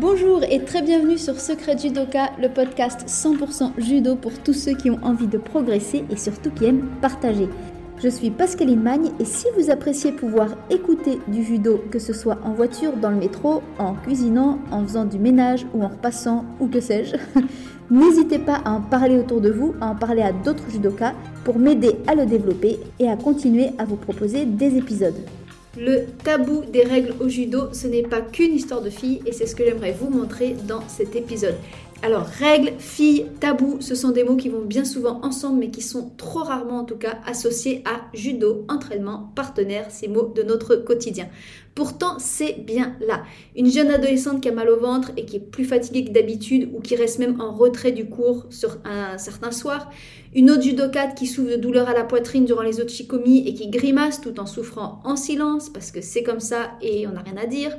Bonjour et très bienvenue sur Secret Judoka, le podcast 100% judo pour tous ceux qui ont envie de progresser et surtout qui aiment partager. Je suis Pascaline Magne et si vous appréciez pouvoir écouter du judo, que ce soit en voiture, dans le métro, en cuisinant, en faisant du ménage ou en repassant ou que sais-je, n'hésitez pas à en parler autour de vous, à en parler à d'autres judokas pour m'aider à le développer et à continuer à vous proposer des épisodes. Le tabou des règles au judo, ce n'est pas qu'une histoire de filles et c'est ce que j'aimerais vous montrer dans cet épisode. Alors, règles, filles, tabou, ce sont des mots qui vont bien souvent ensemble, mais qui sont trop rarement en tout cas associés à judo, entraînement, partenaire, ces mots de notre quotidien. Pourtant, c'est bien là. Une jeune adolescente qui a mal au ventre et qui est plus fatiguée que d'habitude ou qui reste même en retrait du cours sur un certain soir. Une autre judokate qui souffre de douleurs à la poitrine durant les autres et qui grimace tout en souffrant en silence parce que c'est comme ça et on n'a rien à dire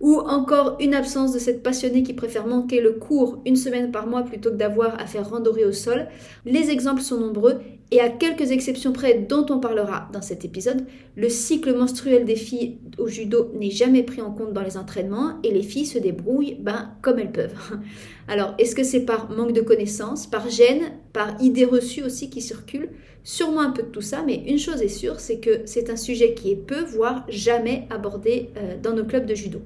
ou encore une absence de cette passionnée qui préfère manquer le cours une semaine par mois plutôt que d'avoir à faire randorer au sol. Les exemples sont nombreux et à quelques exceptions près dont on parlera dans cet épisode, le cycle menstruel des filles au judo n'est jamais pris en compte dans les entraînements et les filles se débrouillent ben, comme elles peuvent. Alors, est-ce que c'est par manque de connaissances, par gêne, par idées reçues aussi qui circulent? Sûrement un peu de tout ça, mais une chose est sûre, c'est que c'est un sujet qui est peu, voire jamais abordé euh, dans nos clubs de judo.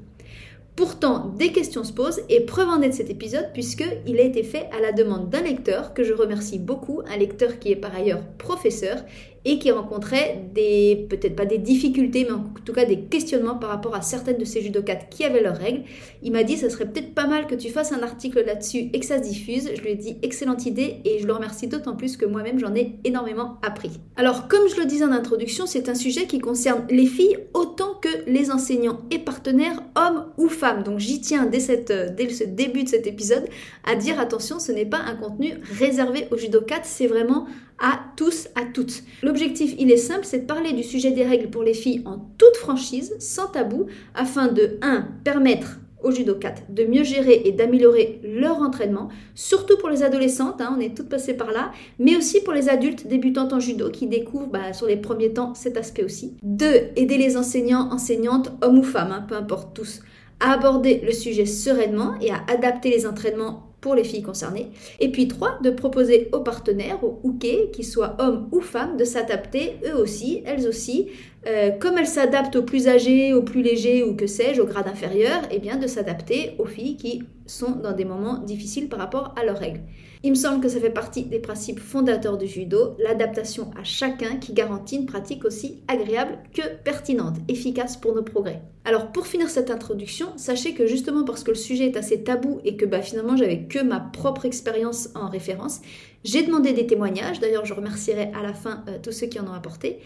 Pourtant, des questions se posent et preuve en est de cet épisode puisqu'il a été fait à la demande d'un lecteur que je remercie beaucoup, un lecteur qui est par ailleurs professeur et qui rencontrait des, peut-être pas des difficultés, mais en tout cas des questionnements par rapport à certaines de ces judokates qui avaient leurs règles. Il m'a dit, ça serait peut-être pas mal que tu fasses un article là-dessus et que ça se diffuse. Je lui ai dit, excellente idée et je le remercie d'autant plus que moi-même j'en ai énormément appris. Alors, comme je le disais en introduction, c'est un sujet qui concerne les filles autant que les enseignants et partenaires, hommes ou femmes. Donc, j'y tiens dès, cette, dès ce début de cet épisode à dire attention, ce n'est pas un contenu réservé aux judokates, c'est vraiment à tous, à toutes. L'objectif, il est simple, c'est de parler du sujet des règles pour les filles en toute franchise, sans tabou, afin de 1. permettre aux judokates de mieux gérer et d'améliorer leur entraînement, surtout pour les adolescentes, hein, on est toutes passées par là, mais aussi pour les adultes débutantes en judo qui découvrent bah, sur les premiers temps cet aspect aussi. 2. Aider les enseignants, enseignantes, hommes ou femmes, hein, peu importe tous, à aborder le sujet sereinement et à adapter les entraînements pour les filles concernées. Et puis trois, de proposer aux partenaires, aux hookés, qu'ils soient hommes ou femmes, de s'adapter eux aussi, elles aussi, euh, comme elles s'adaptent aux plus âgés, aux plus légers ou que sais-je, au grade inférieur, et eh bien de s'adapter aux filles qui sont dans des moments difficiles par rapport à leurs règles. Il me semble que ça fait partie des principes fondateurs du judo, l'adaptation à chacun qui garantit une pratique aussi agréable que pertinente, efficace pour nos progrès. Alors pour finir cette introduction, sachez que justement parce que le sujet est assez tabou et que bah, finalement j'avais que ma propre expérience en référence, j'ai demandé des témoignages, d'ailleurs je remercierai à la fin euh, tous ceux qui en ont apporté,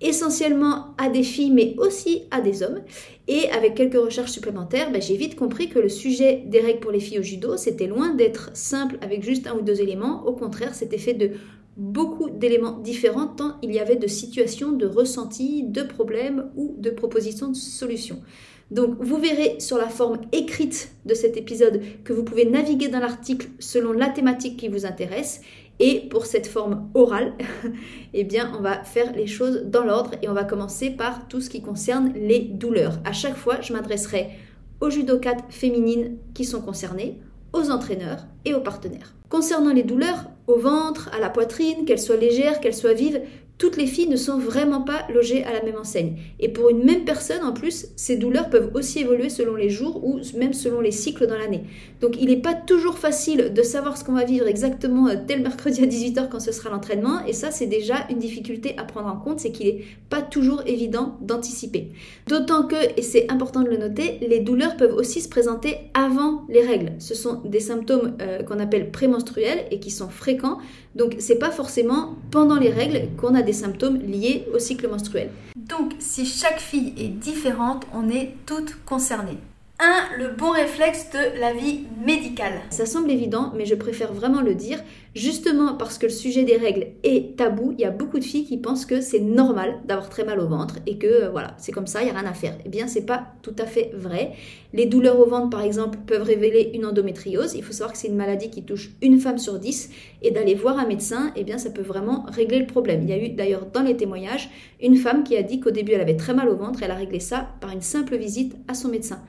essentiellement à des filles mais aussi à des hommes. Et avec quelques recherches supplémentaires, ben, j'ai vite compris que le sujet des règles pour les filles au judo, c'était loin d'être simple avec juste un ou deux éléments. Au contraire, c'était fait de beaucoup d'éléments différents tant il y avait de situations, de ressentis, de problèmes ou de propositions de solutions. Donc vous verrez sur la forme écrite de cet épisode que vous pouvez naviguer dans l'article selon la thématique qui vous intéresse et pour cette forme orale, eh bien, on va faire les choses dans l'ordre et on va commencer par tout ce qui concerne les douleurs. À chaque fois, je m'adresserai aux judokates féminines qui sont concernées, aux entraîneurs et aux partenaires. Concernant les douleurs, au ventre, à la poitrine, qu'elles soient légères, qu'elles soient vives, toutes les filles ne sont vraiment pas logées à la même enseigne. Et pour une même personne, en plus, ces douleurs peuvent aussi évoluer selon les jours ou même selon les cycles dans l'année. Donc il n'est pas toujours facile de savoir ce qu'on va vivre exactement tel euh, mercredi à 18h quand ce sera l'entraînement. Et ça, c'est déjà une difficulté à prendre en compte, c'est qu'il n'est pas toujours évident d'anticiper. D'autant que, et c'est important de le noter, les douleurs peuvent aussi se présenter avant les règles. Ce sont des symptômes euh, qu'on appelle prémenstruels et qui sont fréquents. Donc c'est pas forcément pendant les règles qu'on a des symptômes liés au cycle menstruel. Donc si chaque fille est différente, on est toutes concernées. 1. Le bon réflexe de la vie médicale. Ça semble évident, mais je préfère vraiment le dire. Justement parce que le sujet des règles est tabou, il y a beaucoup de filles qui pensent que c'est normal d'avoir très mal au ventre et que euh, voilà, c'est comme ça, il n'y a rien à faire. Eh bien, c'est pas tout à fait vrai. Les douleurs au ventre, par exemple, peuvent révéler une endométriose. Il faut savoir que c'est une maladie qui touche une femme sur dix et d'aller voir un médecin, eh bien, ça peut vraiment régler le problème. Il y a eu d'ailleurs dans les témoignages une femme qui a dit qu'au début elle avait très mal au ventre, elle a réglé ça par une simple visite à son médecin.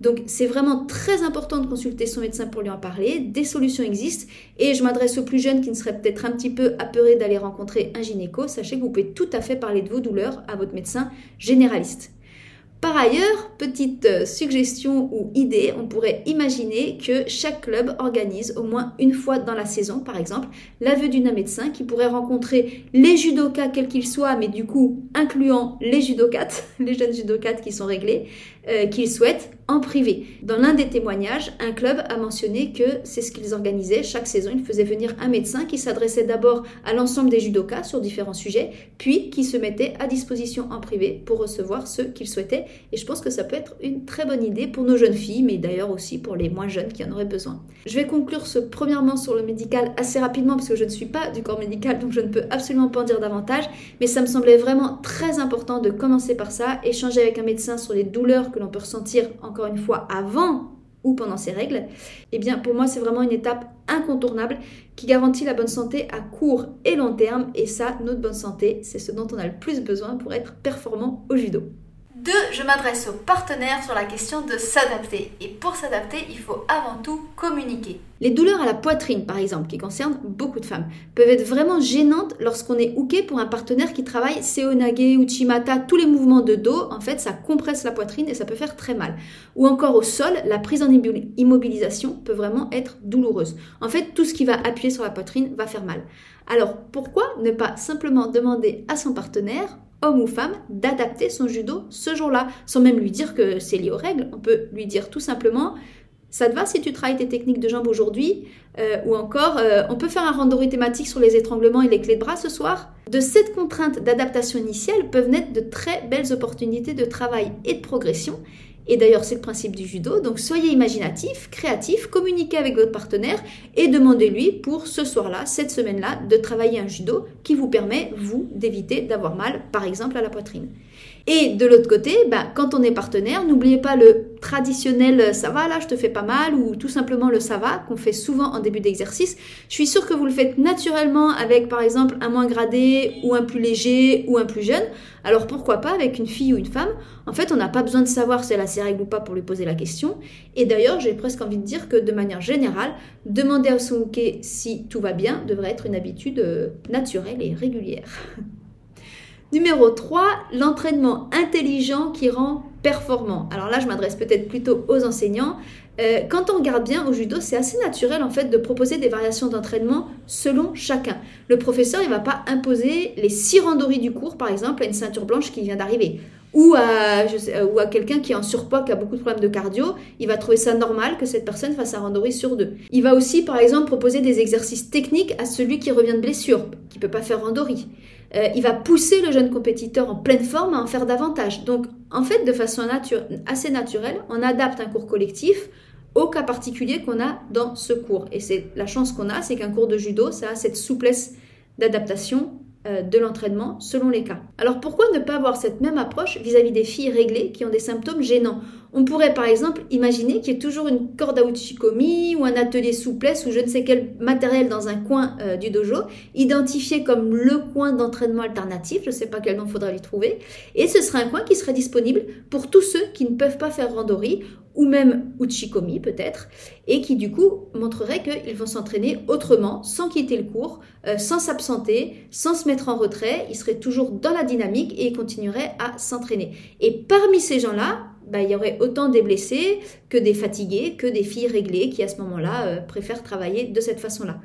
Donc c'est vraiment très important de consulter son médecin pour lui en parler. Des solutions existent et je m'adresse aux plus jeunes qui ne seraient peut-être un petit peu apeurés d'aller rencontrer un gynéco. Sachez que vous pouvez tout à fait parler de vos douleurs à votre médecin généraliste. Par ailleurs, petite euh, suggestion ou idée, on pourrait imaginer que chaque club organise au moins une fois dans la saison, par exemple, la vue d'un médecin qui pourrait rencontrer les judokas quels qu'ils soient, mais du coup incluant les judokates, les jeunes judokates qui sont réglés, euh, qu'ils souhaitent en privé. Dans l'un des témoignages, un club a mentionné que c'est ce qu'ils organisaient. Chaque saison, ils faisaient venir un médecin qui s'adressait d'abord à l'ensemble des judokas sur différents sujets, puis qui se mettait à disposition en privé pour recevoir ceux qu'ils souhaitaient. Et je pense que ça peut être une très bonne idée pour nos jeunes filles, mais d'ailleurs aussi pour les moins jeunes qui en auraient besoin. Je vais conclure ce premièrement sur le médical assez rapidement parce que je ne suis pas du corps médical, donc je ne peux absolument pas en dire davantage, mais ça me semblait vraiment très important de commencer par ça, échanger avec un médecin sur les douleurs que l'on peut ressentir encore une fois avant ou pendant ces règles, eh bien pour moi c'est vraiment une étape incontournable qui garantit la bonne santé à court et long terme et ça, notre bonne santé, c'est ce dont on a le plus besoin pour être performant au judo. 2. Je m'adresse aux partenaires sur la question de s'adapter. Et pour s'adapter, il faut avant tout communiquer. Les douleurs à la poitrine, par exemple, qui concernent beaucoup de femmes, peuvent être vraiment gênantes lorsqu'on est hooké pour un partenaire qui travaille Seonage, Uchimata, tous les mouvements de dos. En fait, ça compresse la poitrine et ça peut faire très mal. Ou encore au sol, la prise en immobilisation peut vraiment être douloureuse. En fait, tout ce qui va appuyer sur la poitrine va faire mal. Alors, pourquoi ne pas simplement demander à son partenaire homme ou femme, d'adapter son judo ce jour-là, sans même lui dire que c'est lié aux règles. On peut lui dire tout simplement, ça te va si tu travailles tes techniques de jambes aujourd'hui euh, Ou encore, euh, on peut faire un randori thématique sur les étranglements et les clés de bras ce soir De cette contrainte d'adaptation initiale peuvent naître de très belles opportunités de travail et de progression. Et d'ailleurs, c'est le principe du judo. Donc, soyez imaginatif, créatif, communiquez avec votre partenaire et demandez-lui pour ce soir-là, cette semaine-là, de travailler un judo qui vous permet, vous, d'éviter d'avoir mal, par exemple, à la poitrine. Et de l'autre côté, bah, quand on est partenaire, n'oubliez pas le traditionnel euh, ça va là, je te fais pas mal, ou tout simplement le ça va qu'on fait souvent en début d'exercice. Je suis sûre que vous le faites naturellement avec par exemple un moins gradé, ou un plus léger, ou un plus jeune. Alors pourquoi pas avec une fille ou une femme? En fait, on n'a pas besoin de savoir si elle a ses règles ou pas pour lui poser la question. Et d'ailleurs, j'ai presque envie de dire que de manière générale, demander à son hockey si tout va bien devrait être une habitude euh, naturelle et régulière. Numéro 3, l'entraînement intelligent qui rend performant. Alors là, je m'adresse peut-être plutôt aux enseignants. Euh, quand on regarde bien au judo, c'est assez naturel en fait de proposer des variations d'entraînement selon chacun. Le professeur, il va pas imposer les six randories du cours, par exemple, à une ceinture blanche qui vient d'arriver. Ou à, quelqu'un qui est en surpoids, qui a beaucoup de problèmes de cardio, il va trouver ça normal que cette personne fasse un randori sur deux. Il va aussi, par exemple, proposer des exercices techniques à celui qui revient de blessure, qui peut pas faire randori. Euh, il va pousser le jeune compétiteur en pleine forme à en faire davantage. Donc, en fait, de façon assez naturelle, on adapte un cours collectif au cas particulier qu'on a dans ce cours. Et c'est la chance qu'on a, c'est qu'un cours de judo, ça a cette souplesse d'adaptation de l'entraînement selon les cas. Alors pourquoi ne pas avoir cette même approche vis-à-vis des filles réglées qui ont des symptômes gênants? On pourrait par exemple imaginer qu'il y ait toujours une corde à uchikomi ou un atelier souplesse ou je ne sais quel matériel dans un coin euh, du dojo, identifié comme le coin d'entraînement alternatif, je ne sais pas quel nom faudra lui trouver, et ce serait un coin qui serait disponible pour tous ceux qui ne peuvent pas faire randori ou même uchikomi peut-être, et qui du coup montrerait qu'ils vont s'entraîner autrement, sans quitter le cours, euh, sans s'absenter, sans se mettre en retrait, ils seraient toujours dans la dynamique et ils continueraient à s'entraîner. Et parmi ces gens-là, bah, il y aurait autant des blessés que des fatigués, que des filles réglées qui à ce moment-là euh, préfèrent travailler de cette façon-là.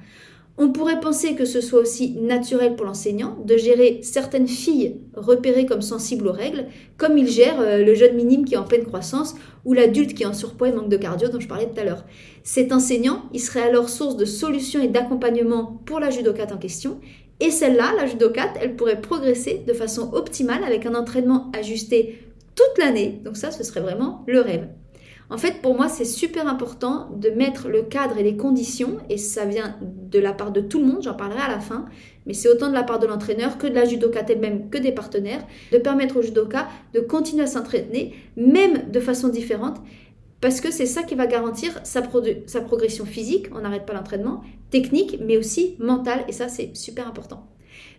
On pourrait penser que ce soit aussi naturel pour l'enseignant de gérer certaines filles repérées comme sensibles aux règles, comme il gère euh, le jeune minime qui est en pleine croissance ou l'adulte qui est en surpoids et manque de cardio dont je parlais tout à l'heure. Cet enseignant, il serait alors source de solutions et d'accompagnement pour la judocate en question. Et celle-là, la judocate, elle pourrait progresser de façon optimale avec un entraînement ajusté toute l'année. Donc ça, ce serait vraiment le rêve. En fait, pour moi, c'est super important de mettre le cadre et les conditions, et ça vient de la part de tout le monde, j'en parlerai à la fin, mais c'est autant de la part de l'entraîneur que de la judoka elle-même, que des partenaires, de permettre au judoka de continuer à s'entraîner, même de façon différente, parce que c'est ça qui va garantir sa, progression physique, on n'arrête pas l'entraînement, technique, mais aussi mentale, et ça c'est super important.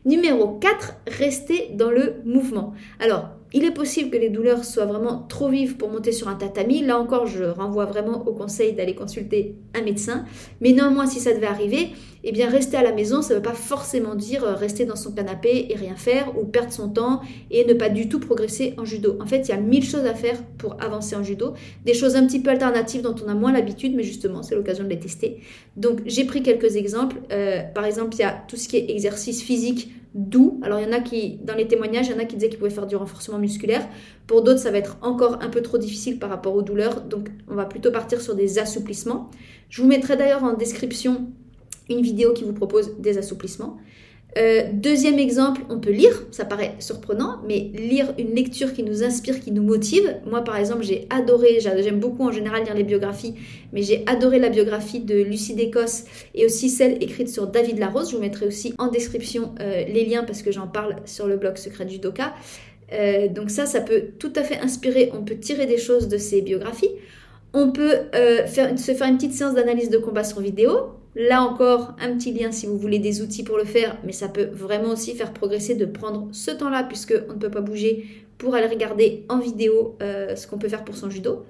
Numéro 4, rester dans le mouvement. Alors, il est possible que les douleurs soient vraiment trop vives pour monter sur un tatami. Là encore, je renvoie vraiment au conseil d'aller consulter un médecin. Mais néanmoins, si ça devait arriver, eh bien rester à la maison, ça ne veut pas forcément dire euh, rester dans son canapé et rien faire ou perdre son temps et ne pas du tout progresser en judo. En fait, il y a mille choses à faire pour avancer en judo, des choses un petit peu alternatives dont on a moins l'habitude, mais justement, c'est l'occasion de les tester. Donc, j'ai pris quelques exemples. Euh, par exemple, il y a tout ce qui est exercice physique doux. Alors il y en a qui, dans les témoignages, il y en a qui disaient qu'ils pouvaient faire du renforcement musculaire. Pour d'autres, ça va être encore un peu trop difficile par rapport aux douleurs. Donc on va plutôt partir sur des assouplissements. Je vous mettrai d'ailleurs en description une vidéo qui vous propose des assouplissements. Euh, deuxième exemple, on peut lire, ça paraît surprenant, mais lire une lecture qui nous inspire, qui nous motive. Moi, par exemple, j'ai adoré, j'aime beaucoup en général lire les biographies, mais j'ai adoré la biographie de Lucie Décosse et aussi celle écrite sur David Larose. Je vous mettrai aussi en description euh, les liens parce que j'en parle sur le blog Secret du Doka. Euh, donc ça, ça peut tout à fait inspirer, on peut tirer des choses de ces biographies. On peut se faire une petite séance d'analyse de combat sur vidéo, Là encore, un petit lien si vous voulez des outils pour le faire, mais ça peut vraiment aussi faire progresser de prendre ce temps-là, puisqu'on ne peut pas bouger, pour aller regarder en vidéo euh, ce qu'on peut faire pour son judo.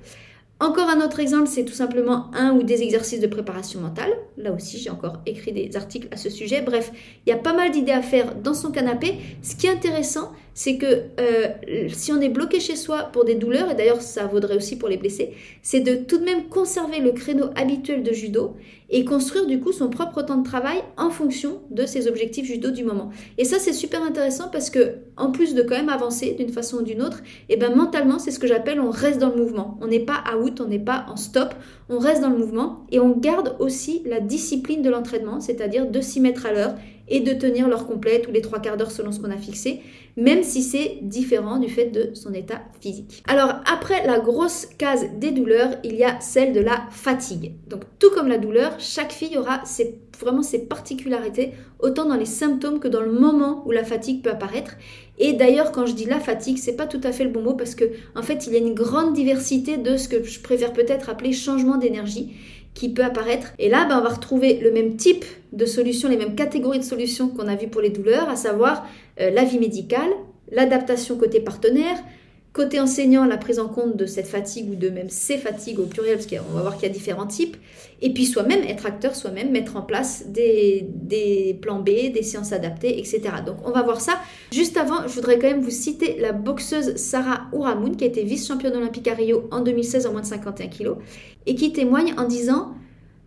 Encore un autre exemple, c'est tout simplement un ou des exercices de préparation mentale. Là aussi, j'ai encore écrit des articles à ce sujet. Bref, il y a pas mal d'idées à faire dans son canapé. Ce qui est intéressant, c'est que euh, si on est bloqué chez soi pour des douleurs, et d'ailleurs ça vaudrait aussi pour les blessés, c'est de tout de même conserver le créneau habituel de judo et construire du coup son propre temps de travail en fonction de ses objectifs judo du moment. Et ça c'est super intéressant parce que en plus de quand même avancer d'une façon ou d'une autre, et eh ben mentalement c'est ce que j'appelle on reste dans le mouvement. On n'est pas out, on n'est pas en stop, on reste dans le mouvement et on garde aussi la discipline de l'entraînement, c'est-à-dire de s'y mettre à l'heure et de tenir l'heure complète ou les trois quarts d'heure selon ce qu'on a fixé, même si c'est différent du fait de son état physique. Alors après la grosse case des douleurs, il y a celle de la fatigue. Donc tout comme la douleur, chaque fille aura vraiment ses particularités, autant dans les symptômes que dans le moment où la fatigue peut apparaître. Et d'ailleurs, quand je dis la fatigue, c'est pas tout à fait le bon mot parce que en fait, il y a une grande diversité de ce que je préfère peut-être appeler changement d'énergie qui peut apparaître. Et là, ben, on va retrouver le même type de solutions, les mêmes catégories de solutions qu'on a vues pour les douleurs, à savoir euh, la vie médicale, l'adaptation côté partenaire, côté enseignant, la prise en compte de cette fatigue ou de même ces fatigues au pluriel, parce qu'on va voir qu'il y a différents types, et puis soi-même être acteur, soi-même mettre en place des, plans B, des séances adaptées, etc. Donc on va voir ça. Juste avant, je voudrais quand même vous citer la boxeuse Sarah Ouramoun, qui a été vice-championne olympique à Rio en 2016 en moins de 51 kg, et qui témoigne en disant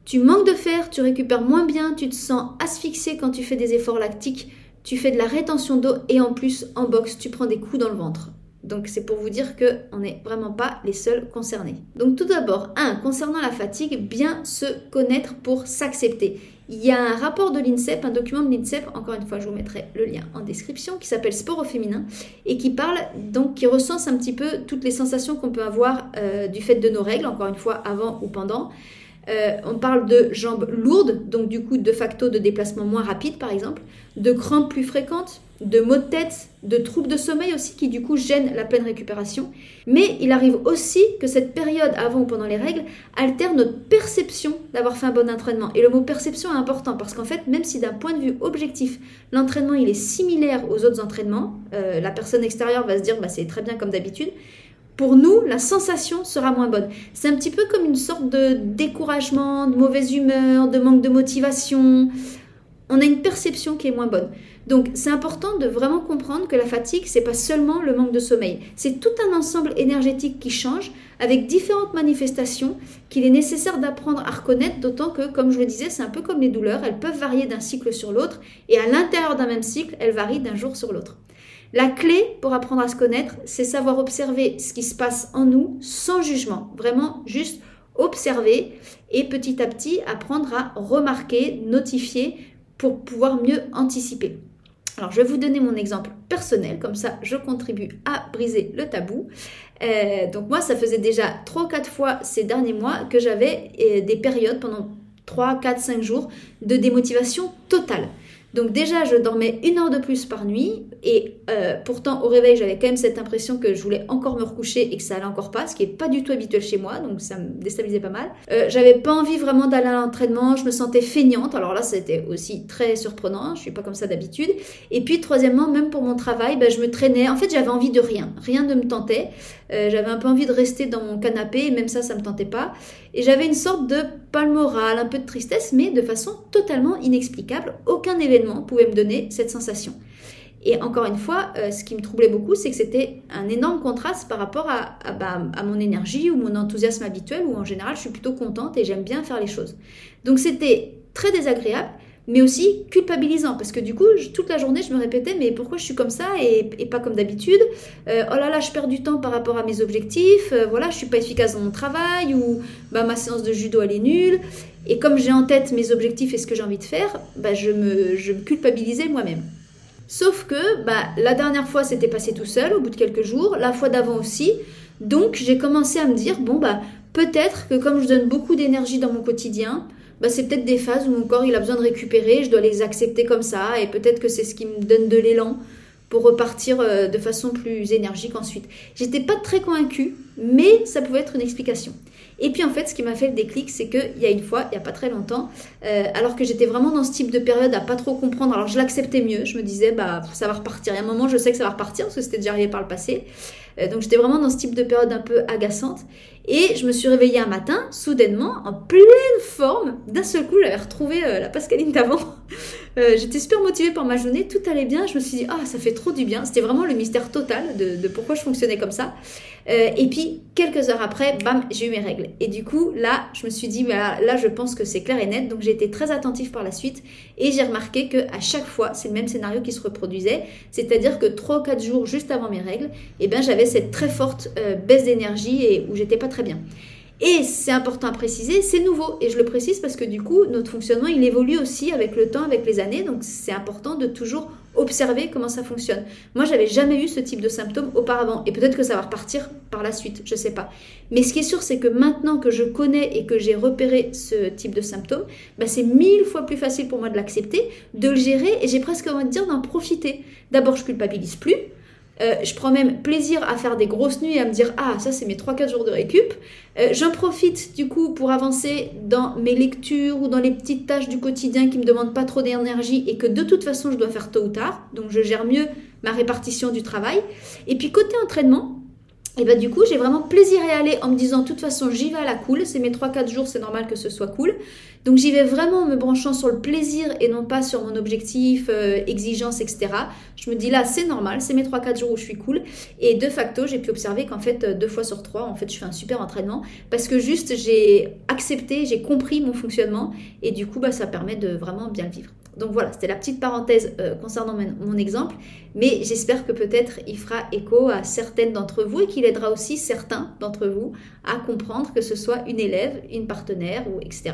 tu manques de fer, tu récupères moins bien, tu te sens asphyxié quand tu fais des efforts lactiques, tu fais de la rétention d'eau et en plus en boxe tu prends des coups dans le ventre. Donc c'est pour vous dire que on n'est vraiment pas les seuls concernés. Donc tout d'abord, un concernant la fatigue, bien se connaître pour s'accepter. Il y a un rapport de l'INSEP, un document de l'INSEP, encore une fois je vous mettrai le lien en description, qui s'appelle Sport au féminin et qui parle donc qui recense un petit peu toutes les sensations qu'on peut avoir euh, du fait de nos règles, encore une fois avant ou pendant. Euh, on parle de jambes lourdes, donc du coup de facto de déplacement moins rapide par exemple, de crampes plus fréquentes, de maux de tête, de troubles de sommeil aussi qui du coup gênent la pleine récupération. Mais il arrive aussi que cette période avant ou pendant les règles altère notre perception d'avoir fait un bon entraînement. Et le mot perception est important parce qu'en fait, même si d'un point de vue objectif, l'entraînement il est similaire aux autres entraînements, euh, la personne extérieure va se dire bah, c'est très bien comme d'habitude, pour nous, la sensation sera moins bonne. C'est un petit peu comme une sorte de découragement, de mauvaise humeur, de manque de motivation. On a une perception qui est moins bonne. Donc, c'est important de vraiment comprendre que la fatigue, c'est pas seulement le manque de sommeil. C'est tout un ensemble énergétique qui change avec différentes manifestations qu'il est nécessaire d'apprendre à reconnaître, d'autant que, comme je le disais, c'est un peu comme les douleurs, elles peuvent varier d'un cycle sur l'autre et à l'intérieur d'un même cycle, elles varient d'un jour sur l'autre. La clé pour apprendre à se connaître, c'est savoir observer ce qui se passe en nous sans jugement. Vraiment, juste observer et petit à petit apprendre à remarquer, notifier pour pouvoir mieux anticiper. Alors, je vais vous donner mon exemple personnel, comme ça je contribue à briser le tabou. Euh, donc, moi, ça faisait déjà 3 ou 4 fois ces derniers mois que j'avais euh, des périodes pendant 3, 4, 5 jours de démotivation totale. Donc déjà, je dormais une heure de plus par nuit et euh, pourtant au réveil, j'avais quand même cette impression que je voulais encore me recoucher et que ça allait encore pas, ce qui est pas du tout habituel chez moi, donc ça me déstabilisait pas mal. Euh, j'avais pas envie vraiment d'aller à l'entraînement, je me sentais feignante, alors là c'était aussi très surprenant, je suis pas comme ça d'habitude. Et puis troisièmement, même pour mon travail, ben, je me traînais, en fait j'avais envie de rien, rien ne me tentait. Euh, j'avais un peu envie de rester dans mon canapé, même ça, ça me tentait pas. Et j'avais une sorte de pas moral, un peu de tristesse, mais de façon totalement inexplicable. Aucun événement pouvait me donner cette sensation. Et encore une fois, euh, ce qui me troublait beaucoup, c'est que c'était un énorme contraste par rapport à, bah, à, mon énergie ou mon enthousiasme habituel, où en général je suis plutôt contente et j'aime bien faire les choses. Donc c'était très désagréable, mais aussi culpabilisant, parce que du coup, toute la journée, je me répétais, mais pourquoi je suis comme ça et, pas comme d'habitude euh, Oh là là, je perds du temps par rapport à mes objectifs, euh, voilà, je suis pas efficace dans mon travail, ou bah, ma séance de judo, elle est nulle. Et comme j'ai en tête mes objectifs et ce que j'ai envie de faire, bah, je, me, je me culpabilisais moi-même. Sauf que bah, la dernière fois, c'était passé tout seul, au bout de quelques jours, la fois d'avant aussi. Donc, j'ai commencé à me dire, bon, bah, peut-être que comme je donne beaucoup d'énergie dans mon quotidien, bah, c'est peut-être des phases où mon corps il a besoin de récupérer, je dois les accepter comme ça, et peut-être que c'est ce qui me donne de l'élan pour repartir euh, de façon plus énergique ensuite. J'étais pas très convaincue, mais ça pouvait être une explication. Et puis en fait, ce qui m'a fait le déclic, c'est qu'il y a une fois, il n'y a pas très longtemps, euh, alors que j'étais vraiment dans ce type de période à pas trop comprendre, alors je l'acceptais mieux, je me disais, bah ça va repartir. Il y a un moment, je sais que ça va repartir, parce que c'était déjà arrivé par le passé. Euh, donc j'étais vraiment dans ce type de période un peu agaçante. Et je me suis réveillée un matin, soudainement, en pleine forme. D'un seul coup, j'avais retrouvé la Pascaline d'avant. Euh, j'étais super motivée par ma journée, tout allait bien. Je me suis dit, ah, ça fait trop du bien. C'était vraiment le mystère total de, pourquoi je fonctionnais comme ça. Euh, et puis, quelques heures après, bam, j'ai eu mes règles. Et du coup, là, je me suis dit, bah, là, je pense que c'est clair et net. Donc, j'ai été très attentive par la suite. Et j'ai remarqué que à chaque fois, c'est le même scénario qui se reproduisait. C'est-à-dire que 3 ou 4 jours juste avant mes règles, eh ben, j'avais cette très forte baisse d'énergie et où j'étais pas très bien. Et c'est important à préciser, c'est nouveau. Et je le précise parce que du coup, notre fonctionnement, il évolue aussi avec le temps, avec les années. Donc c'est important de toujours observer comment ça fonctionne. Moi, j'avais jamais eu ce type de symptômes auparavant. Et peut-être que ça va repartir par la suite, je sais pas. Mais ce qui est sûr, c'est que maintenant que je connais et que j'ai repéré ce type de symptômes, bah, c'est mille fois plus facile pour moi de l'accepter, de le gérer et j'ai presque envie de dire d'en profiter. D'abord, je culpabilise plus. Euh, je prends même plaisir à faire des grosses nuits et à me dire ah ça c'est mes 3-4 jours de récup. Euh, j'en profite du coup pour avancer dans mes lectures ou dans les petites tâches du quotidien qui me demandent pas trop d'énergie et que de toute façon je dois faire tôt ou tard. Donc je gère mieux ma répartition du travail. Et puis côté entraînement, et bah du coup j'ai vraiment plaisir à aller en me disant de toute façon j'y vais à la cool, c'est mes 3-4 jours, c'est normal que ce soit cool. Donc j'y vais vraiment en me branchant sur le plaisir et non pas sur mon objectif, euh, exigence, etc. Je me dis là c'est normal, c'est mes 3-4 jours où je suis cool. Et de facto j'ai pu observer qu'en fait deux fois sur trois en fait je fais un super entraînement parce que juste j'ai accepté, j'ai compris mon fonctionnement et du coup bah, ça permet de vraiment bien le vivre. Donc voilà, c'était la petite parenthèse euh, concernant mon, exemple, mais j'espère que peut-être il fera écho à certaines d'entre vous et qu'il aidera aussi certains d'entre vous à comprendre que ce soit une élève, une partenaire ou etc.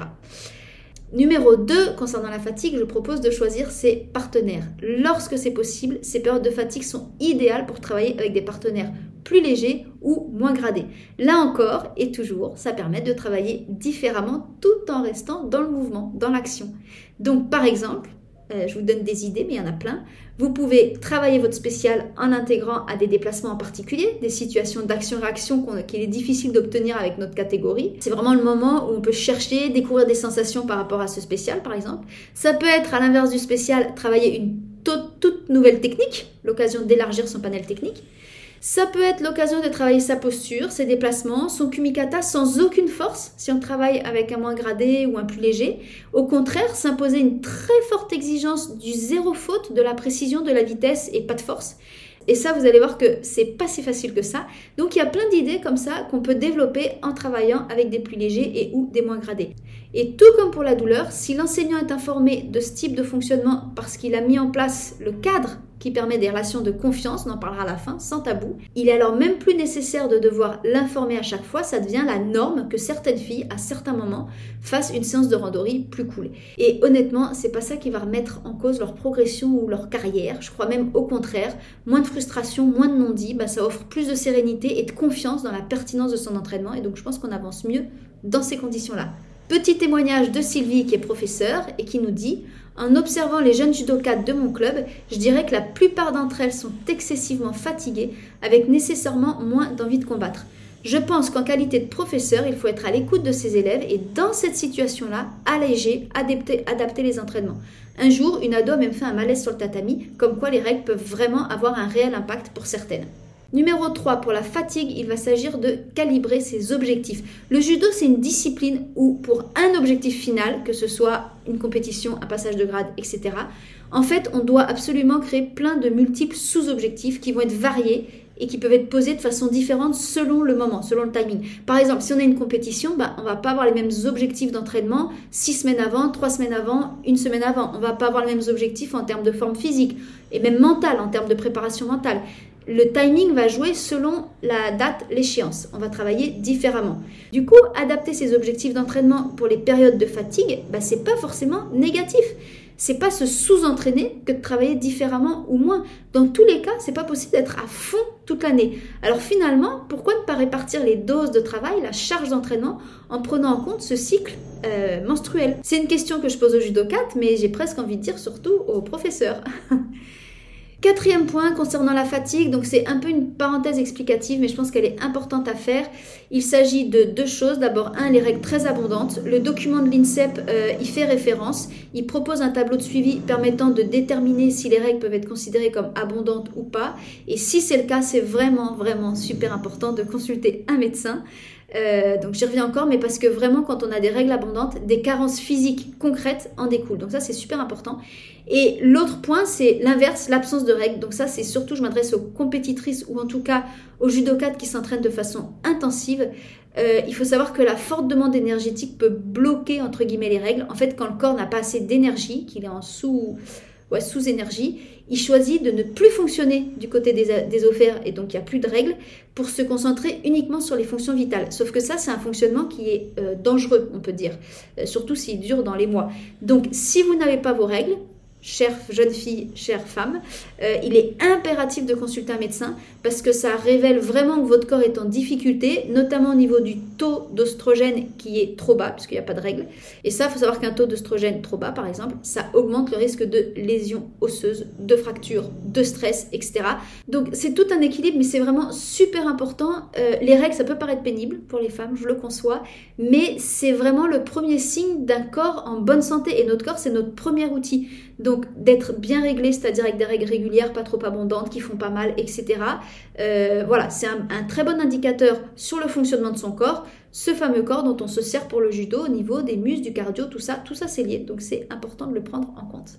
Numéro 2, concernant la fatigue, je propose de choisir ses partenaires. Lorsque c'est possible, ces périodes de fatigue sont idéales pour travailler avec des partenaires plus légers ou moins gradés. Là encore et toujours, ça permet de travailler différemment tout en restant dans le mouvement, dans l'action. Donc par exemple, euh, je vous donne des idées, mais il y en a plein. Vous pouvez travailler votre spécial en intégrant à des déplacements en particulier, des situations d'action-réaction qu'il est difficile d'obtenir avec notre catégorie. C'est vraiment le moment où on peut chercher, découvrir des sensations par rapport à ce spécial, par exemple. Ça peut être, à l'inverse du spécial, travailler une toute nouvelle technique, l'occasion d'élargir son panel technique. Ça peut être l'occasion de travailler sa posture, ses déplacements, son kumikata sans aucune force si on travaille avec un moins gradé ou un plus léger. Au contraire, s'imposer une très forte exigence du zéro faute, de la précision, de la vitesse et pas de force. Et ça, vous allez voir que c'est pas si facile que ça. Donc il y a plein d'idées comme ça qu'on peut développer en travaillant avec des plus légers et ou des moins gradés. Et tout comme pour la douleur, si l'enseignant est informé de ce type de fonctionnement parce qu'il a mis en place le cadre qui permet des relations de confiance, on en parlera à la fin, sans tabou. Il est alors même plus nécessaire de devoir l'informer à chaque fois, ça devient la norme que certaines filles, à certains moments, fassent une séance de randonnée plus cool. Et honnêtement, c'est pas ça qui va remettre en cause leur progression ou leur carrière. Je crois même au contraire, moins de frustration, moins de non-dit, bah, ça offre plus de sérénité et de confiance dans la pertinence de son entraînement. Et donc je pense qu'on avance mieux dans ces conditions-là. Petit témoignage de Sylvie qui est professeure et qui nous dit En observant les jeunes judokas de mon club, je dirais que la plupart d'entre elles sont excessivement fatiguées, avec nécessairement moins d'envie de combattre. Je pense qu'en qualité de professeur, il faut être à l'écoute de ses élèves et dans cette situation-là, alléger, adapter, adapter les entraînements. Un jour, une ado a même fait un malaise sur le tatami, comme quoi les règles peuvent vraiment avoir un réel impact pour certaines. Numéro 3, pour la fatigue, il va s'agir de calibrer ses objectifs. Le judo, c'est une discipline où pour un objectif final, que ce soit une compétition, un passage de grade, etc., en fait, on doit absolument créer plein de multiples sous-objectifs qui vont être variés et qui peuvent être posés de façon différente selon le moment, selon le timing. Par exemple, si on a une compétition, bah, on va pas avoir les mêmes objectifs d'entraînement six semaines avant, trois semaines avant, une semaine avant. On va pas avoir les mêmes objectifs en termes de forme physique et même mentale, en termes de préparation mentale. Le timing va jouer selon la date, l'échéance. On va travailler différemment. Du coup, adapter ses objectifs d'entraînement pour les périodes de fatigue, bah, c'est pas forcément négatif c'est pas se sous-entraîner que de travailler différemment ou moins. Dans tous les cas, c'est pas possible d'être à fond toute l'année. Alors finalement, pourquoi ne pas répartir les doses de travail, la charge d'entraînement, en prenant en compte ce cycle euh, menstruel? C'est une question que je pose aux judokates, mais j'ai presque envie de dire surtout aux professeurs. Quatrième point concernant la fatigue, donc c'est un peu une parenthèse explicative, mais je pense qu'elle est importante à faire. Il s'agit de deux choses. D'abord, un, les règles très abondantes. Le document de l'INSEP euh, y fait référence. Il propose un tableau de suivi permettant de déterminer si les règles peuvent être considérées comme abondantes ou pas. Et si c'est le cas, c'est vraiment, vraiment super important de consulter un médecin. Euh, donc j'y reviens encore, mais parce que vraiment quand on a des règles abondantes, des carences physiques concrètes en découlent. Donc ça c'est super important. Et l'autre point c'est l'inverse, l'absence de règles. Donc ça c'est surtout, je m'adresse aux compétitrices ou en tout cas aux judokates qui s'entraînent de façon intensive. Euh, il faut savoir que la forte demande énergétique peut bloquer entre guillemets les règles. En fait, quand le corps n'a pas assez d'énergie, qu'il est en sous ouais, sous énergie, il choisit de ne plus fonctionner du côté des, des ovaires et donc il n'y a plus de règles pour se concentrer uniquement sur les fonctions vitales. Sauf que ça, c'est un fonctionnement qui est euh, dangereux, on peut dire, euh, surtout s'il dure dans les mois. Donc si vous n'avez pas vos règles, chère jeune fille, chère femme, euh, il est impératif de consulter un médecin parce que ça révèle vraiment que votre corps est en difficulté, notamment au niveau du taux d'ostrogène qui est trop bas, puisqu'il n'y a pas de règle. Et ça, il faut savoir qu'un taux d'ostrogène trop bas, par exemple, ça augmente le risque de lésions osseuses, de fractures, de stress, etc. Donc c'est tout un équilibre, mais c'est vraiment super important. Euh, les règles, ça peut paraître pénible pour les femmes, je le conçois, mais c'est vraiment le premier signe d'un corps en bonne santé. Et notre corps, c'est notre premier outil. D'être bien réglé, c'est-à-dire avec des règles régulières, pas trop abondantes, qui font pas mal, etc. Euh, voilà, c'est un, très bon indicateur sur le fonctionnement de son corps, ce fameux corps dont on se sert pour le judo au niveau des muscles, du cardio, tout ça, tout ça c'est lié, donc c'est important de le prendre en compte.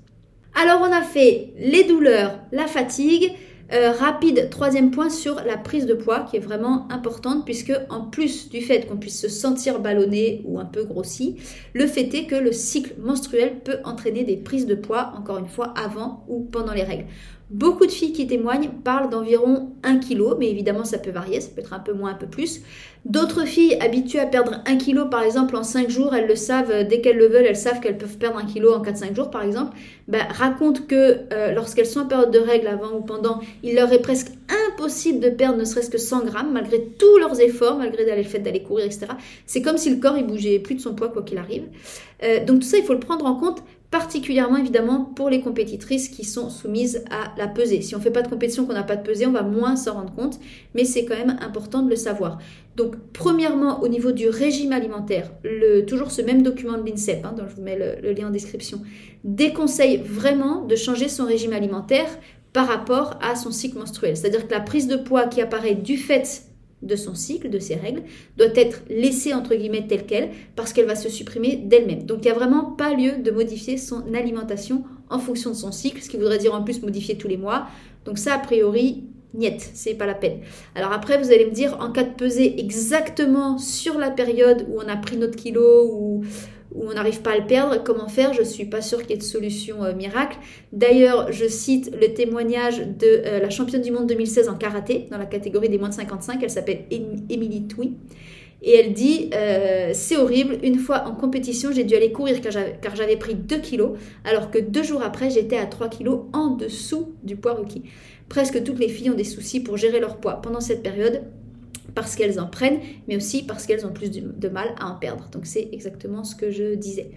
Alors on a fait les douleurs, la fatigue, euh, rapide, troisième point sur la prise de poids qui est vraiment importante puisque en plus du fait qu'on puisse se sentir ballonné ou un peu grossi, le fait est que le cycle menstruel peut entraîner des prises de poids, encore une fois, avant ou pendant les règles. Beaucoup de filles qui témoignent parlent d'environ 1 kg, mais évidemment ça peut varier, ça peut être un peu moins, un peu plus. D'autres filles habituées à perdre 1 kg par exemple en 5 jours, elles le savent, euh, dès qu'elles le veulent, elles savent qu'elles peuvent perdre 1 kg en 4-5 jours par exemple, bah, racontent que euh, lorsqu'elles sont en période de règles avant ou pendant, il leur est presque impossible de perdre ne serait-ce que 100 grammes malgré tous leurs efforts, malgré le fait d'aller courir, etc. C'est comme si le corps il bougeait plus de son poids quoi qu'il arrive. Euh, donc tout ça il faut le prendre en compte particulièrement évidemment pour les compétitrices qui sont soumises à la pesée. Si on ne fait pas de compétition, qu'on n'a pas de pesée, on va moins s'en rendre compte, mais c'est quand même important de le savoir. Donc premièrement, au niveau du régime alimentaire, toujours ce même document de l'INSEP, hein, dont je vous mets le lien en description, déconseille vraiment de changer son régime alimentaire par rapport à son cycle menstruel. C'est-à-dire que la prise de poids qui apparaît du fait de son cycle, de ses règles, doit être laissée entre guillemets telle qu'elle parce qu'elle va se supprimer d'elle-même. Donc il n'y a vraiment pas lieu de modifier son alimentation en fonction de son cycle, ce qui voudrait dire en plus modifier tous les mois. Donc ça a priori niet, c'est pas la peine. Alors après vous allez me dire en cas de peser exactement sur la période où on a pris notre kilo ou où on n'arrive pas à le perdre, comment faire? Je ne suis pas sûre qu'il y ait de solution euh, miracle. D'ailleurs, je cite le témoignage de euh, la championne du monde 2016 en karaté, dans la catégorie des moins de 55, elle s'appelle Emily Tui. Et elle dit, euh, c'est horrible, une fois en compétition, j'ai dû aller courir car j'avais pris 2 kilos, alors que deux jours après, j'étais à 3 kilos en dessous du poids requis. Presque toutes les filles ont des soucis pour gérer leur poids pendant cette période parce qu'elles en prennent, mais aussi parce qu'elles ont plus de mal à en perdre. Donc c'est exactement ce que je disais.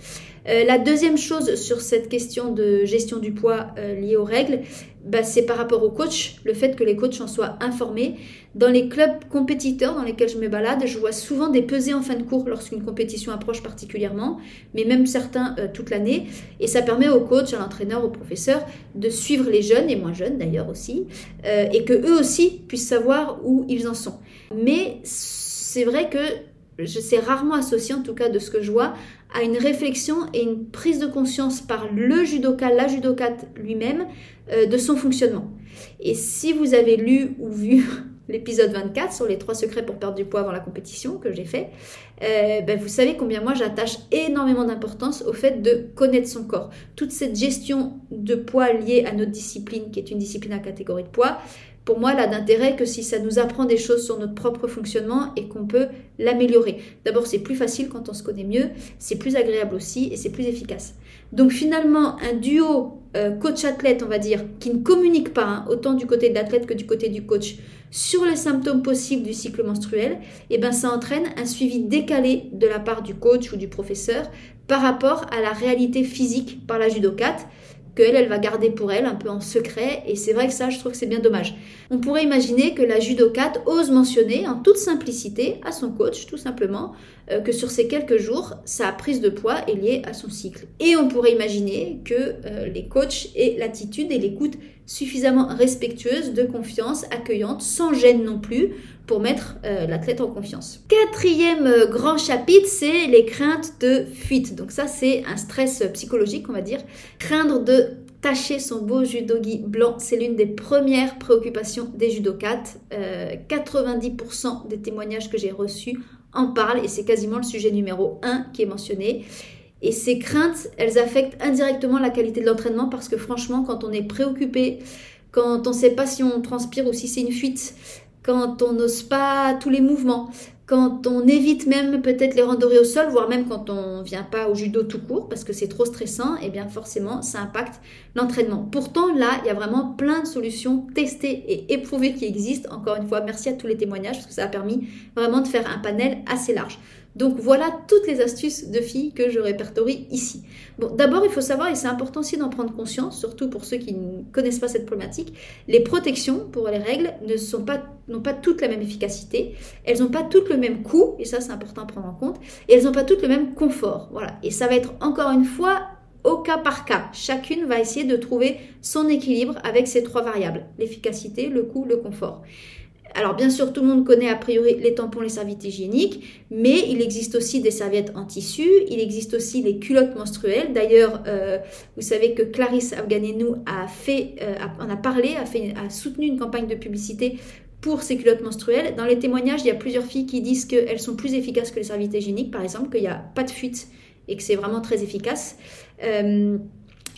Euh, la deuxième chose sur cette question de gestion du poids euh, liée aux règles, bah, c'est par rapport aux coachs, le fait que les coachs en soient informés. Dans les clubs compétiteurs dans lesquels je me balade, je vois souvent des pesées en fin de cours lorsqu'une compétition approche particulièrement, mais même certains euh, toute l'année. Et ça permet aux coachs, à l'entraîneur, aux professeurs de suivre les jeunes, et moins jeunes d'ailleurs aussi, et que eux aussi puissent savoir où ils en sont. Mais c'est vrai que sais rarement associé, en tout cas de ce que je vois, à une réflexion et une prise de conscience par le judoka, la judokate lui-même, euh, de son fonctionnement. Et si vous avez lu ou vu l'épisode 24 sur les trois secrets pour perdre du poids avant la compétition que j'ai fait, euh, ben vous savez combien moi j'attache énormément d'importance au fait de connaître son corps. Toute cette gestion de poids liée à notre discipline, qui est une discipline à catégorie de poids, pour moi, elle a d'intérêt que si ça nous apprend des choses sur notre propre fonctionnement et qu'on peut l'améliorer. D'abord, c'est plus facile quand on se connaît mieux, c'est plus agréable aussi et c'est plus efficace. Donc finalement, un duo euh, coach-athlète, on va dire, qui ne communique pas, hein, autant du côté de l'athlète que du côté du coach, sur les symptômes possibles du cycle menstruel, eh ben, ça entraîne un suivi décalé de la part du coach ou du professeur par rapport à la réalité physique par la judocate qu'elle, elle va garder pour elle un peu en secret. Et c'est vrai que ça, je trouve que c'est bien dommage. On pourrait imaginer que la judocate ose mentionner en toute simplicité à son coach, tout simplement, euh, que sur ces quelques jours, sa prise de poids est liée à son cycle. Et on pourrait imaginer que euh, les coachs aient l'attitude et l'écoute suffisamment respectueuse, de confiance, accueillante, sans gêne non plus, pour mettre euh, l'athlète en confiance. Quatrième euh, grand chapitre, c'est les craintes de fuite. Donc ça, c'est un stress psychologique, on va dire. Craindre de tacher son beau judogi blanc, c'est l'une des premières préoccupations des judokates. 90% euh, des témoignages que j'ai reçus en parlent et c'est quasiment le sujet numéro 1 qui est mentionné. Et ces craintes, elles affectent indirectement la qualité de l'entraînement parce que franchement, quand on est préoccupé, quand on ne sait pas si on transpire ou si c'est une fuite, quand on n'ose pas tous les mouvements, quand on évite même peut-être les randonnées au sol, voire même quand on ne vient pas au judo tout court parce que c'est trop stressant, et eh bien forcément ça impacte l'entraînement. Pourtant là, il y a vraiment plein de solutions testées et éprouvées qui existent. Encore une fois, merci à tous les témoignages parce que ça a permis vraiment de faire un panel assez large. Donc voilà toutes les astuces de filles que je répertorie ici. Bon, d'abord, il faut savoir, et c'est important aussi d'en prendre conscience, surtout pour ceux qui ne connaissent pas cette problématique, les protections pour les règles n'ont pas toutes la même efficacité, elles n'ont pas toutes le même coût, et ça c'est important à prendre en compte, et elles n'ont pas toutes le même confort. Voilà. Et ça va être encore une fois au cas par cas. Chacune va essayer de trouver son équilibre avec ces trois variables, l'efficacité, le coût, le confort. Alors bien sûr, tout le monde connaît a priori les tampons, les serviettes hygiéniques, mais il existe aussi des serviettes en tissu, il existe aussi les culottes menstruelles. D'ailleurs, euh, vous savez que Clarisse Afganenou a fait, euh, en a parlé, a, soutenu une campagne de publicité pour ces culottes menstruelles. Dans les témoignages, il y a plusieurs filles qui disent qu'elles sont plus efficaces que les serviettes hygiéniques, par exemple, qu'il n'y a pas de fuite et que c'est vraiment très efficace. Euh,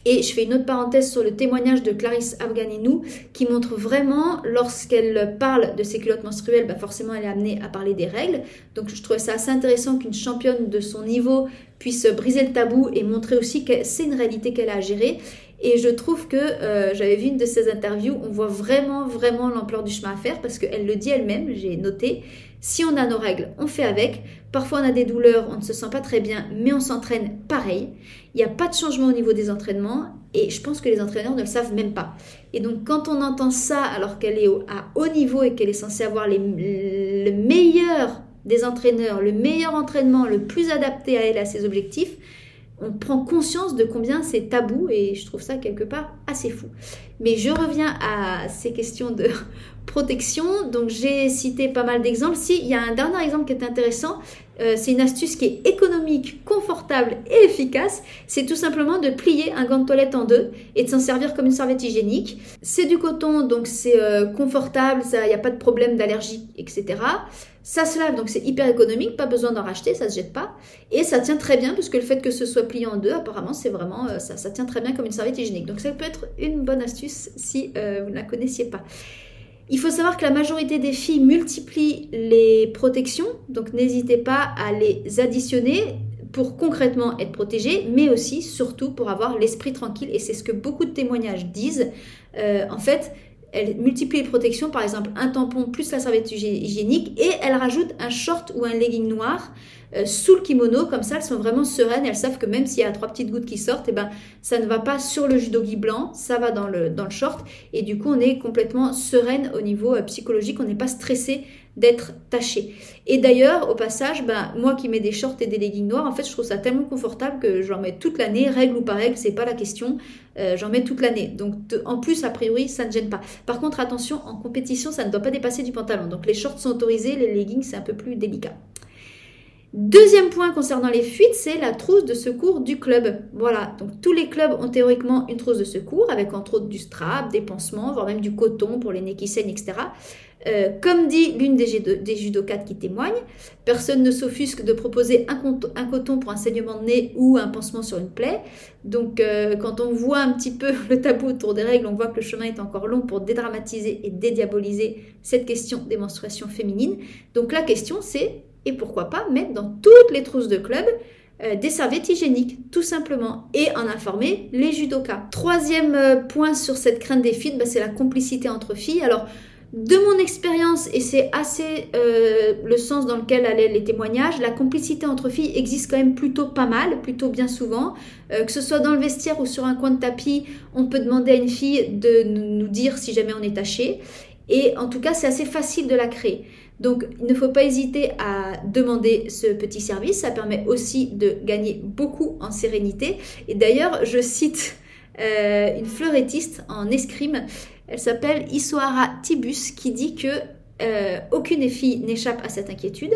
et je fais une autre parenthèse sur le témoignage de Clarisse Afganinou qui montre vraiment, lorsqu'elle parle de ses culottes menstruelles, bah forcément elle est amenée à parler des règles. Donc je trouvais ça assez intéressant qu'une championne de son niveau puisse briser le tabou et montrer aussi que c'est une réalité qu'elle a à gérer. Et je trouve que euh, j'avais vu une de ses interviews, on voit vraiment, vraiment l'ampleur du chemin à faire parce qu'elle le dit elle-même, j'ai noté. Si on a nos règles, on fait avec. Parfois, on a des douleurs, on ne se sent pas très bien, mais on s'entraîne pareil. Il n'y a pas de changement au niveau des entraînements et je pense que les entraîneurs ne le savent même pas. Et donc, quand on entend ça alors qu'elle est à haut niveau et qu'elle est censée avoir les, le meilleur des entraîneurs, le meilleur entraînement, le plus adapté à elle, à ses objectifs, on prend conscience de combien c'est tabou et je trouve ça quelque part assez fou. Mais je reviens à ces questions de protection. Donc j'ai cité pas mal d'exemples. Si, il y a un dernier exemple qui est intéressant. Euh, c'est une astuce qui est économique, confortable et efficace. C'est tout simplement de plier un gant de toilette en deux et de s'en servir comme une serviette hygiénique. C'est du coton, donc c'est euh, confortable, il n'y a pas de problème d'allergie, etc. Ça se lave, donc c'est hyper économique, pas besoin d'en racheter, ça se jette pas. Et ça tient très bien, parce que le fait que ce soit plié en deux, apparemment, c'est vraiment, euh, ça, ça tient très bien comme une serviette hygiénique. Donc ça peut être une bonne astuce si vous ne la connaissiez pas. Il faut savoir que la majorité des filles multiplient les protections, donc n'hésitez pas à les additionner pour concrètement être protégées, mais aussi surtout pour avoir l'esprit tranquille. Et c'est ce que beaucoup de témoignages disent. Euh, en fait, elle multiplie les protections, par exemple un tampon plus la serviette hygiénique, et elle rajoute un short ou un legging noir euh, sous le kimono, comme ça elles sont vraiment sereines, elles savent que même s'il y a trois petites gouttes qui sortent, eh ben, ça ne va pas sur le judogi blanc, ça va dans le, dans le short, et du coup on est complètement sereine au niveau euh, psychologique, on n'est pas stressé d'être taché. Et d'ailleurs, au passage, ben, moi qui mets des shorts et des leggings noirs, en fait, je trouve ça tellement confortable que j'en mets toute l'année, règle ou pas règle, c'est pas la question, euh, j'en mets toute l'année. Donc, en plus, a priori, ça ne gêne pas. Par contre, attention, en compétition, ça ne doit pas dépasser du pantalon. Donc, les shorts sont autorisés, les leggings, c'est un peu plus délicat. Deuxième point concernant les fuites, c'est la trousse de secours du club. Voilà, donc tous les clubs ont théoriquement une trousse de secours avec entre autres du strap, des pansements, voire même du coton pour les nez qui saignent, etc. Euh, comme dit l'une des, des qui témoigne, personne ne s'offusque de proposer un, coton pour un saignement de nez ou un pansement sur une plaie. Donc euh, quand on voit un petit peu le tabou autour des règles, on voit que le chemin est encore long pour dédramatiser et dédiaboliser cette question des menstruations féminines. Donc la question c'est et pourquoi pas mettre dans toutes les trousses de club euh, des serviettes hygiéniques, tout simplement, et en informer les judokas. Troisième euh, point sur cette crainte des filles, bah, c'est la complicité entre filles. Alors, de mon expérience, et c'est assez euh, le sens dans lequel allaient les témoignages, la complicité entre filles existe quand même plutôt pas mal, plutôt bien souvent. que ce soit dans le vestiaire ou sur un coin de tapis, on peut demander à une fille de nous dire si jamais on est taché. Et en tout cas, c'est assez facile de la créer. Donc, il ne faut pas hésiter à demander ce petit service. Ça permet aussi de gagner beaucoup en sérénité. Et d'ailleurs, je cite euh, une fleurettiste en escrime. Elle s'appelle Isoara Tibus qui dit que euh, aucune fille n'échappe à cette inquiétude.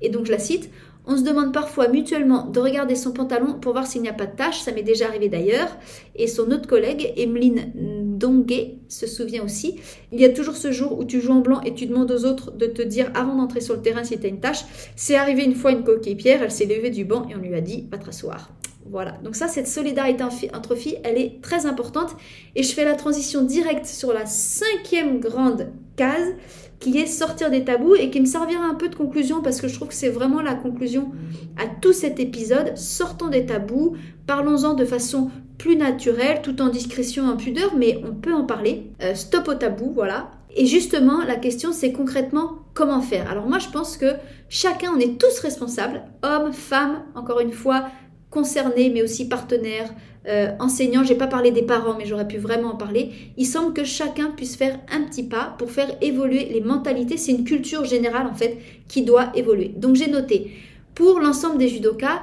Et donc, je la cite. On se demande parfois mutuellement de regarder son pantalon pour voir s'il n'y a pas de tache, ça m'est déjà arrivé d'ailleurs. Et son autre collègue, Emeline Donguet, se souvient aussi. Il y a toujours ce jour où tu joues en blanc et tu demandes aux autres de te dire avant d'entrer sur le terrain si tu as une tache. C'est arrivé une fois une coquille pierre, elle s'est levée du banc et on lui a dit va te rasseoir. Voilà, donc ça, cette solidarité entre filles, elle est très importante. Et je fais la transition directe sur la cinquième grande case qui est sortir des tabous et qui me servira un peu de conclusion parce que je trouve que c'est vraiment la conclusion à tout cet épisode. Sortons des tabous, parlons-en de façon plus naturelle, tout en discrétion, en pudeur, mais on peut en parler. Euh, stop au tabou, voilà. Et justement, la question c'est concrètement comment faire? Alors moi je pense que chacun, on est tous responsables, hommes, femmes, encore une fois, concernés, mais aussi partenaires, euh, enseignants, j'ai pas parlé des parents, mais j'aurais pu vraiment en parler. Il semble que chacun puisse faire un petit pas pour faire évoluer les mentalités. C'est une culture générale en fait qui doit évoluer. Donc j'ai noté pour l'ensemble des judokas.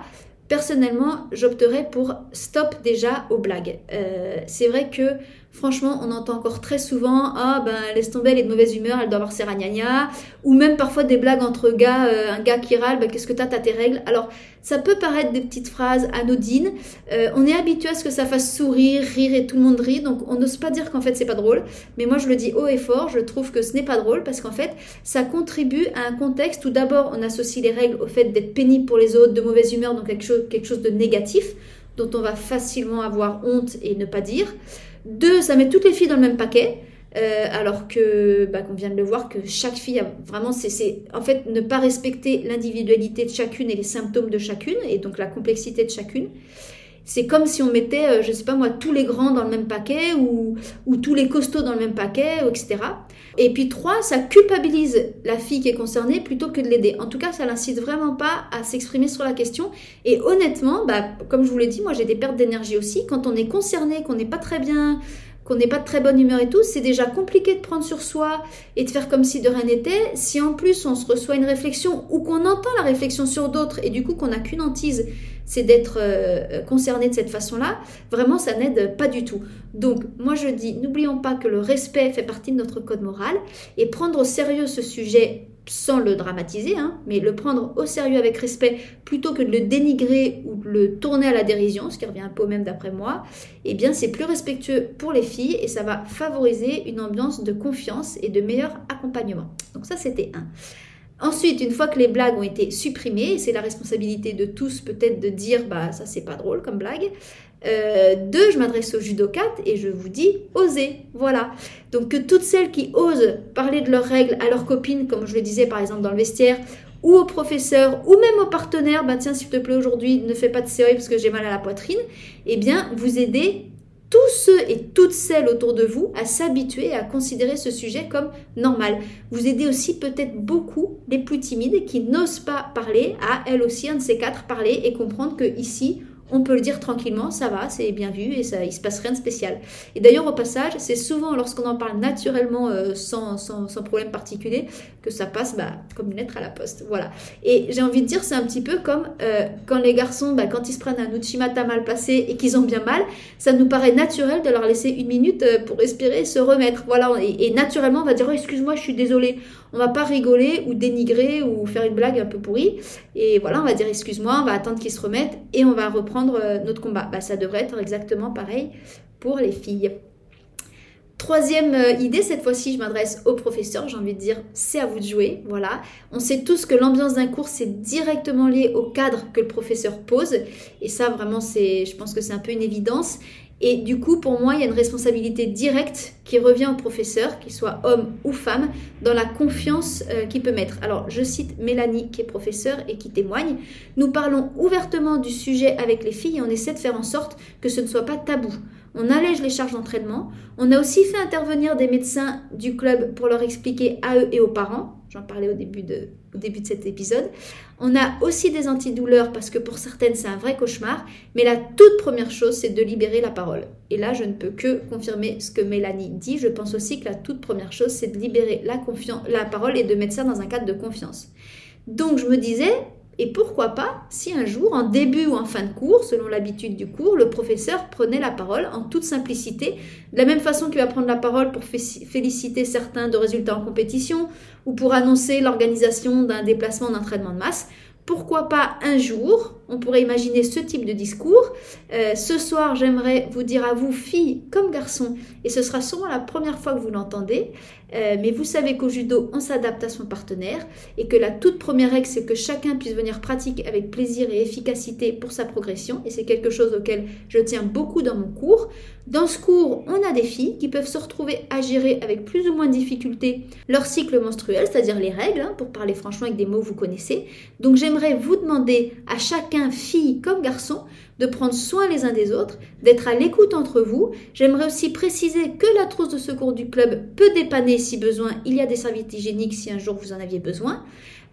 Personnellement, j'opterais pour stop déjà aux blagues. Euh, c'est vrai que Franchement, on entend encore très souvent Ah, ben, laisse est de mauvaise humeur, elle doit avoir ses ragnagnas. Ou même parfois des blagues entre gars, euh, un gars qui râle, ben, qu'est-ce que t'as, t'as tes règles? Alors, ça peut paraître des petites phrases anodines. Euh, on est habitué à ce que ça fasse sourire, rire et tout le monde rit. Donc, on n'ose pas dire qu'en fait, c'est pas drôle. Mais moi, je le dis haut et fort, je trouve que ce n'est pas drôle parce qu'en fait, ça contribue à un contexte où d'abord, on associe les règles au fait d'être pénible pour les autres, de mauvaise humeur, donc quelque chose de négatif dont on va facilement avoir honte et ne pas dire. Deux, ça met toutes les filles dans le même paquet. Euh, alors que, bah, qu'on vient de le voir, que chaque fille a vraiment, c'est en fait ne pas respecter l'individualité de chacune et les symptômes de chacune, et donc la complexité de chacune. C'est comme si on mettait, euh, je sais pas moi, tous les grands dans le même paquet ou, ou tous les costauds dans le même paquet, etc. Et puis trois, ça culpabilise la fille qui est concernée plutôt que de l'aider. En tout cas, ça l'incite vraiment pas à s'exprimer sur la question. Et honnêtement, bah, comme je vous l'ai dit, moi j'ai des pertes d'énergie aussi. Quand on est concerné, qu'on n'est pas très bien qu'on n'est pas de très bonne humeur et tout, c'est déjà compliqué de prendre sur soi et de faire comme si de rien n'était. Si en plus on se reçoit une réflexion ou qu'on entend la réflexion sur d'autres et du coup qu'on n'a qu'une hantise, c'est d'être euh, concerné de cette façon-là, vraiment ça n'aide pas du tout. Donc moi je dis, n'oublions pas que le respect fait partie de notre code moral et prendre au sérieux ce sujet sans le dramatiser, hein, mais le prendre au sérieux avec respect plutôt que de le dénigrer ou de le tourner à la dérision, ce qui revient un peu au même d'après moi, eh bien c'est plus respectueux pour les filles et ça va favoriser une ambiance de confiance et de meilleur accompagnement. Donc ça c'était un. Ensuite, une fois que les blagues ont été supprimées, c'est la responsabilité de tous peut-être de dire bah ça c'est pas drôle comme blague. Euh, deux, je m'adresse aux judokates et je vous dis osez. Voilà. Donc que toutes celles qui osent parler de leurs règles à leurs copines, comme je le disais par exemple dans le vestiaire, ou aux professeurs, ou même aux partenaires, bah tiens, s'il te plaît aujourd'hui, ne fais pas de série parce que j'ai mal à la poitrine, eh bien, vous aidez tous ceux et toutes celles autour de vous à s'habituer et à considérer ce sujet comme normal. Vous aidez aussi peut-être beaucoup les plus timides qui n'osent pas parler à elles aussi un de ces quatre parler et comprendre que ici on peut le dire tranquillement, ça va, c'est bien vu et ça, il se passe rien de spécial. Et d'ailleurs, au passage, c'est souvent lorsqu'on en parle naturellement, euh, sans, sans, problème particulier, que ça passe bah, comme une lettre à la poste. Voilà. Et j'ai envie de dire, c'est un petit peu comme euh, quand les garçons, bah, quand ils se prennent un Uchimata mal passé et qu'ils ont bien mal, ça nous paraît naturel de leur laisser une minute euh, pour respirer et se remettre. Voilà. Et, naturellement, on va dire, oh, excuse-moi, je suis désolée. On va pas rigoler ou dénigrer ou faire une blague un peu pourrie. Et voilà, on va dire, excuse-moi, on va attendre qu'ils se remettent et on va reprendre euh, notre combat. Bah, ça devrait être exactement pareil pour les filles. Troisième euh, idée, cette fois-ci, je m'adresse aux professeurs. J'ai envie de dire, c'est à vous de jouer. Voilà. On sait tous que l'ambiance d'un cours, c'est directement lié au cadre que le professeur pose. Et ça, vraiment, c'est, je pense que c'est un peu une évidence. Et du coup, pour moi, il y a une responsabilité directe qui revient au professeur, qu'il soit homme ou femme, dans la confiance euh, qu'il peut mettre. Alors, je cite Mélanie, qui est professeure et qui témoigne. Nous parlons ouvertement du sujet avec les filles et on essaie de faire en sorte que ce ne soit pas tabou. On allège les charges d'entraînement. On a aussi fait intervenir des médecins du club pour leur expliquer à eux et aux parents. J'en parlais au début, de, cet épisode. On a aussi des antidouleurs parce que pour certaines c'est un vrai cauchemar. Mais la toute première chose c'est de libérer la parole. Et là je ne peux que confirmer ce que Mélanie dit. Je pense aussi que la toute première chose c'est de libérer la, la parole et de mettre ça dans un cadre de confiance. Donc je me disais, et pourquoi pas si un jour, en début ou en fin de cours, selon l'habitude du cours, le professeur prenait la parole en toute simplicité, de la même façon qu'il va prendre la parole pour féliciter certains de résultats en compétition ou pour annoncer l'organisation d'un déplacement d'entraînement de masse. Pourquoi pas un jour, on pourrait imaginer ce type de discours. Euh, ce soir, j'aimerais vous dire à vous, filles comme garçons, et ce sera sûrement la première fois que vous l'entendez, euh, mais vous savez qu'au judo, on s'adapte à son partenaire et que la toute première règle, c'est que chacun puisse venir pratiquer avec plaisir et efficacité pour sa progression. Et c'est quelque chose auquel je tiens beaucoup dans mon cours. Dans ce cours, on a des filles qui peuvent se retrouver à gérer avec plus ou moins de difficulté leur cycle menstruel, c'est-à-dire les règles, hein, pour parler franchement avec des mots que vous connaissez. Donc j'aimerais vous demander à chacun, fille comme garçon, de prendre soin les uns des autres, d'être à l'écoute entre vous. J'aimerais aussi préciser que la trousse de secours du club peut dépanner si besoin. Il y a des serviettes hygiéniques si un jour vous en aviez besoin.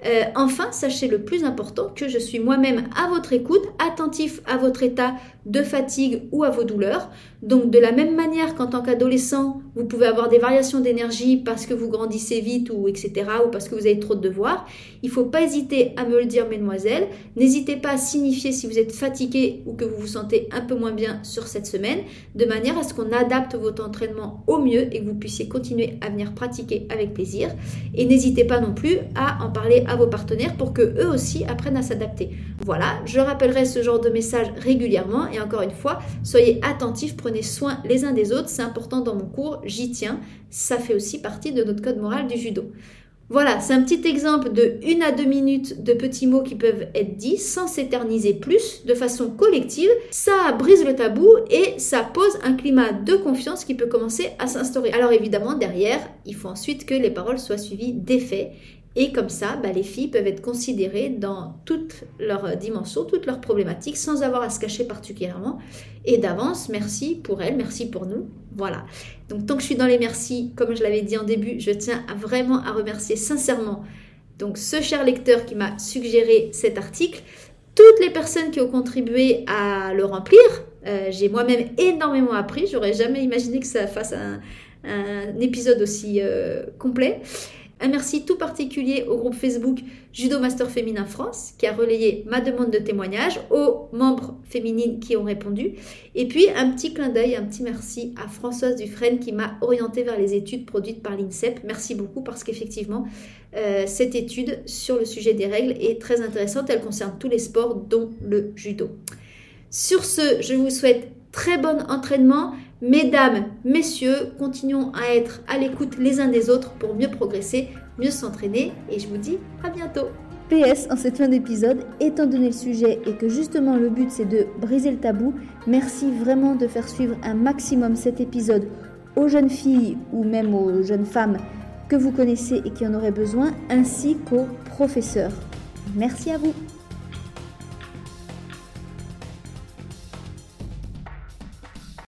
Euh, enfin, sachez le plus important que je suis moi-même à votre écoute, attentif à votre état de fatigue ou à vos douleurs. Donc de la même manière qu'en tant qu'adolescent, vous pouvez avoir des variations d'énergie parce que vous grandissez vite ou etc. ou parce que vous avez trop de devoirs, il ne faut pas hésiter à me le dire mesdemoiselles. N'hésitez pas à signifier si vous êtes fatigué ou que vous vous sentez un peu moins bien sur cette semaine, de manière à ce qu'on adapte votre entraînement au mieux et que vous puissiez continuer à venir pratiquer avec plaisir. Et n'hésitez pas non plus à en parler à vos partenaires pour que eux aussi apprennent à s'adapter. Voilà, je rappellerai ce genre de message régulièrement et encore une fois, soyez attentifs, prenez soin les uns des autres, c'est important dans mon cours, j'y tiens, ça fait aussi partie de notre code moral du judo. Voilà, c'est un petit exemple de une à deux minutes de petits mots qui peuvent être dits sans s'éterniser plus, de façon collective. Ça brise le tabou et ça pose un climat de confiance qui peut commencer à s'instaurer. Alors évidemment, derrière, il faut ensuite que les paroles soient suivies d'effets et comme ça, bah, les filles peuvent être considérées dans toutes leurs dimensions, toutes leurs problématiques, sans avoir à se cacher particulièrement. Et d'avance, merci pour elles, merci pour nous. Voilà. Donc tant que je suis dans les merci, comme je l'avais dit en début, je tiens vraiment à remercier sincèrement donc ce cher lecteur qui m'a suggéré cet article, toutes les personnes qui ont contribué à le remplir. Euh, j'ai moi-même énormément appris. J'aurais jamais imaginé que ça fasse un, épisode aussi euh, complet. Un merci tout particulier au groupe Facebook Judo Master Féminin France qui a relayé ma demande de témoignage, aux membres féminines qui ont répondu. Et puis un petit clin d'œil, un petit merci à Françoise Dufresne qui m'a orienté vers les études produites par l'INSEP. Merci beaucoup parce qu'effectivement, euh, cette étude sur le sujet des règles est très intéressante. Elle concerne tous les sports dont le judo. Sur ce, je vous souhaite très bon entraînement. Mesdames, messieurs, continuons à être à l'écoute les uns des autres pour mieux progresser, mieux s'entraîner et je vous dis à bientôt. PS en cette fin d'épisode, étant donné le sujet et que justement le but c'est de briser le tabou, merci vraiment de faire suivre un maximum cet épisode aux jeunes filles ou même aux jeunes femmes que vous connaissez et qui en auraient besoin, ainsi qu'aux professeurs. Merci à vous.